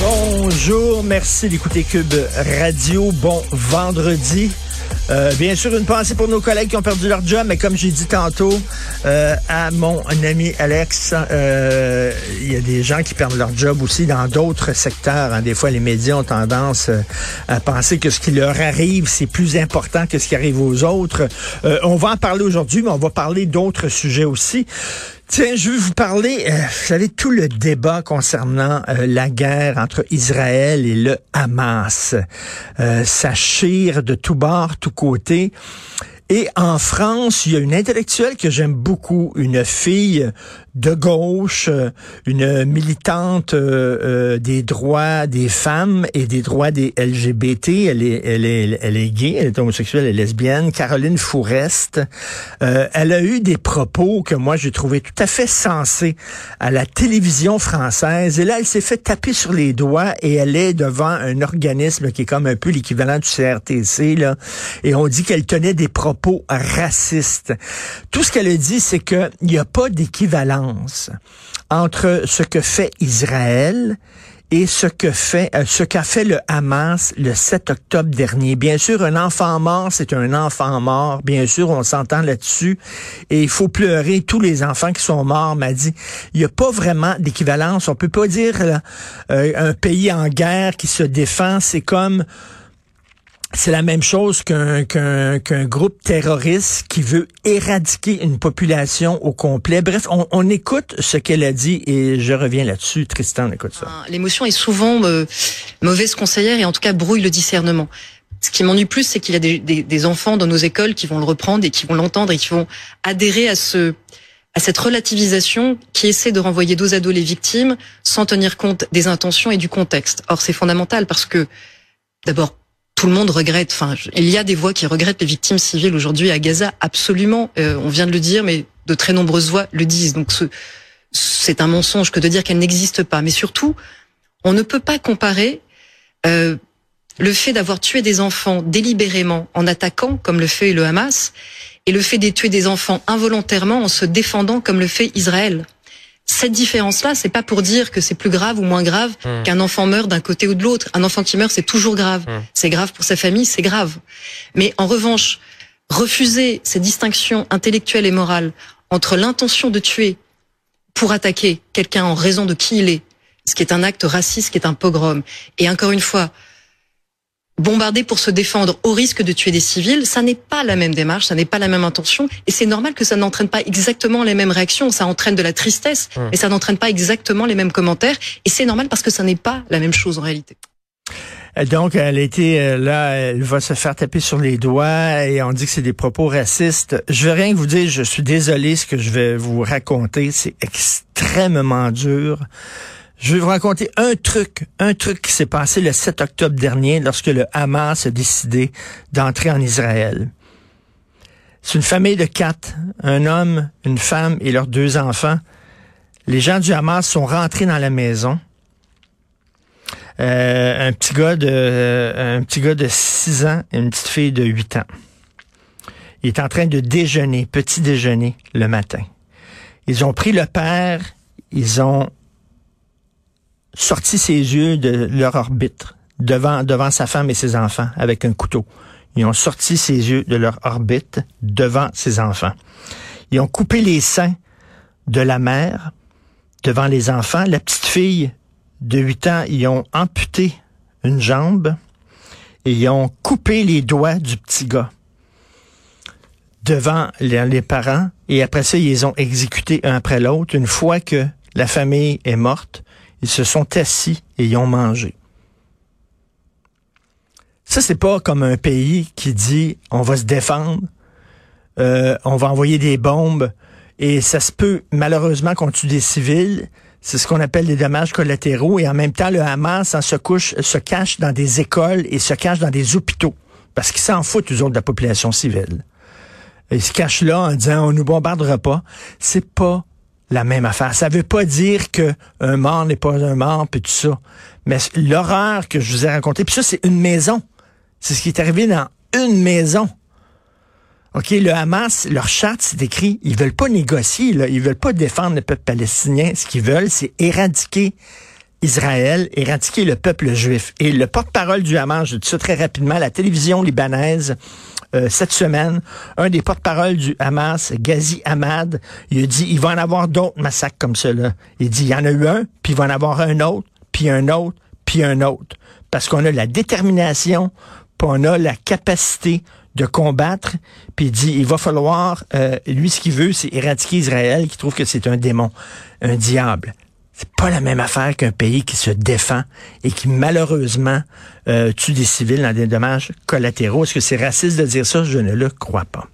Bonjour, merci d'écouter Cube Radio. Bon vendredi. Euh, bien sûr, une pensée pour nos collègues qui ont perdu leur job, mais comme j'ai dit tantôt euh, à mon ami Alex, euh, il y a des gens qui perdent leur job aussi dans d'autres secteurs. Hein. Des fois, les médias ont tendance à penser que ce qui leur arrive, c'est plus important que ce qui arrive aux autres. on va en parler aujourd'hui, mais on va parler d'autres sujets aussi. Tiens, je vais vous parler, euh, vous savez, tout le débat concernant euh, la guerre entre Israël et le Hamas. Euh, ça chire de tous bords, tous côtés. Et en France, il y a une intellectuelle que j'aime beaucoup, une fille de gauche, euh, une militante euh, euh, des droits des femmes et des droits des LGBT. Elle est, elle est, elle est gay, elle est homosexuelle, elle est lesbienne. Caroline Fourest. elle a eu des propos que moi j'ai trouvé tout à fait sensés à la télévision française. Et là, elle s'est fait taper sur les doigts et elle est devant un organisme qui est comme un peu l'équivalent du CRTC là. Et on dit qu'elle tenait des propos racistes. Tout ce qu'elle a dit, c'est qu'il n'y a pas d'équivalent entre ce que fait Israël et ce que fait euh, ce qu'a fait le Hamas le 7 octobre dernier. Bien sûr, un enfant mort, c'est un enfant mort. Bien sûr, on s'entend là-dessus. Et il faut pleurer tous les enfants qui sont morts, m'a dit. Il n'y a pas vraiment d'équivalence. On peut pas dire euh, un pays en guerre qui se défend, c'est comme c'est la même chose qu'un qu'un groupe terroriste qui veut éradiquer une population au complet. Bref, on, écoute ce qu'elle a dit et je reviens là-dessus. Tristan, écoute ça. Ah, l'émotion est souvent euh, mauvaise conseillère et en tout cas brouille le discernement. Ce qui m'ennuie plus, c'est qu'il y a des, des, enfants dans nos écoles qui vont le reprendre et qui vont l'entendre et qui vont adhérer à ce à cette relativisation qui essaie de renvoyer dos à dos les victimes sans tenir compte des intentions et du contexte. Or, c'est fondamental parce que d'abord tout le monde regrette. Enfin, il y a des voix qui regrettent les victimes civiles aujourd'hui à Gaza, absolument. Euh, on vient de le dire, mais de très nombreuses voix le disent. Donc, c'est un mensonge que de dire qu'elles n'existent pas. Mais surtout, on ne peut pas comparer euh, le fait d'avoir tué des enfants délibérément en attaquant, comme le fait le Hamas, et le fait de tuer des enfants involontairement en se défendant, comme le fait Israël cette différence-là, c'est pas pour dire que c'est plus grave ou moins grave mmh. qu'un enfant meurt d'un côté ou de l'autre. Un enfant qui meurt, c'est toujours grave. Mmh. C'est grave pour sa famille, c'est grave. Mais en revanche, refuser ces distinctions intellectuelles et morales entre l'intention de tuer pour attaquer quelqu'un en raison de qui il est, ce qui est un acte raciste, qui est un pogrom, et encore une fois, bombarder pour se défendre au risque de tuer des civils, ça n'est pas la même démarche, ça n'est pas la même intention, et c'est normal que ça n'entraîne pas exactement les mêmes réactions, ça entraîne de la tristesse, mais ça n'entraîne pas exactement les mêmes commentaires, et c'est normal parce que ça n'est pas la même chose en réalité. Euh, donc, elle était euh, là, elle va se faire taper sur les doigts et on dit que c'est des propos racistes. Je veux rien vous dire, je suis désolé ce que je vais vous raconter, c'est extrêmement dur. Je vais vous raconter un truc, un truc qui s'est passé le 7 octobre dernier lorsque le Hamas a décidé d'entrer en Israël. C'est une famille de quatre, un homme, une femme et leurs deux enfants. Les gens du Hamas sont rentrés dans la maison. Euh, un petit gars de un petit gars de 6 ans et une petite fille de 8 ans. Il est en train de déjeuner, petit déjeuner le matin. Ils ont pris le père, ils ont sorti ses yeux de leur orbite devant, devant sa femme et ses enfants avec un couteau. Ils ont sorti ses yeux de leur orbite devant ses enfants. Ils ont coupé les seins de la mère devant les enfants. La petite fille de 8 ans, ils ont amputé une jambe et ils ont coupé les doigts du petit gars devant les, les parents. Et après ça, ils les ont exécutés un après l'autre. Une fois que la famille est morte, ils se sont assis et ils ont mangé. Ça, c'est pas comme un pays qui dit on va se défendre, euh, on va envoyer des bombes et ça se peut malheureusement qu'on tue des civils. C'est ce qu'on appelle des dommages collatéraux et en même temps le Hamas se couche, se cache dans des écoles et se cache dans des hôpitaux parce qu'ils s'en foutent eux autres de la population civile. Il se cache là en disant on nous bombardera pas. C'est pas la même affaire. Ça veut pas dire que un mort n'est pas un mort, puis tout ça. Mais l'horreur que je vous ai racontée, puis ça, c'est une maison. C'est ce qui est arrivé dans une maison. OK, le Hamas, leur charte, c'est écrit, ils veulent pas négocier, là, ils veulent pas défendre le peuple palestinien. Ce qu'ils veulent, c'est éradiquer Israël, éradiquer le peuple juif. Et le porte-parole du Hamas, je dis ça très rapidement, la télévision libanaise, euh, cette semaine, un des porte-parole du Hamas, Ghazi Ahmad, il a dit, il va en avoir d'autres massacres comme cela. Il dit, il y en a eu un, puis il va en avoir un autre, puis un autre, puis un autre. Parce qu'on a la détermination, puis on a la capacité de combattre, puis il dit, il va falloir, euh, lui, ce qu'il veut, c'est éradiquer Israël, qui trouve que c'est un démon, un diable. C'est pas la même affaire qu'un pays qui se défend et qui malheureusement euh, tue des civils dans des dommages collatéraux. Est-ce que c'est raciste de dire ça? Je ne le crois pas.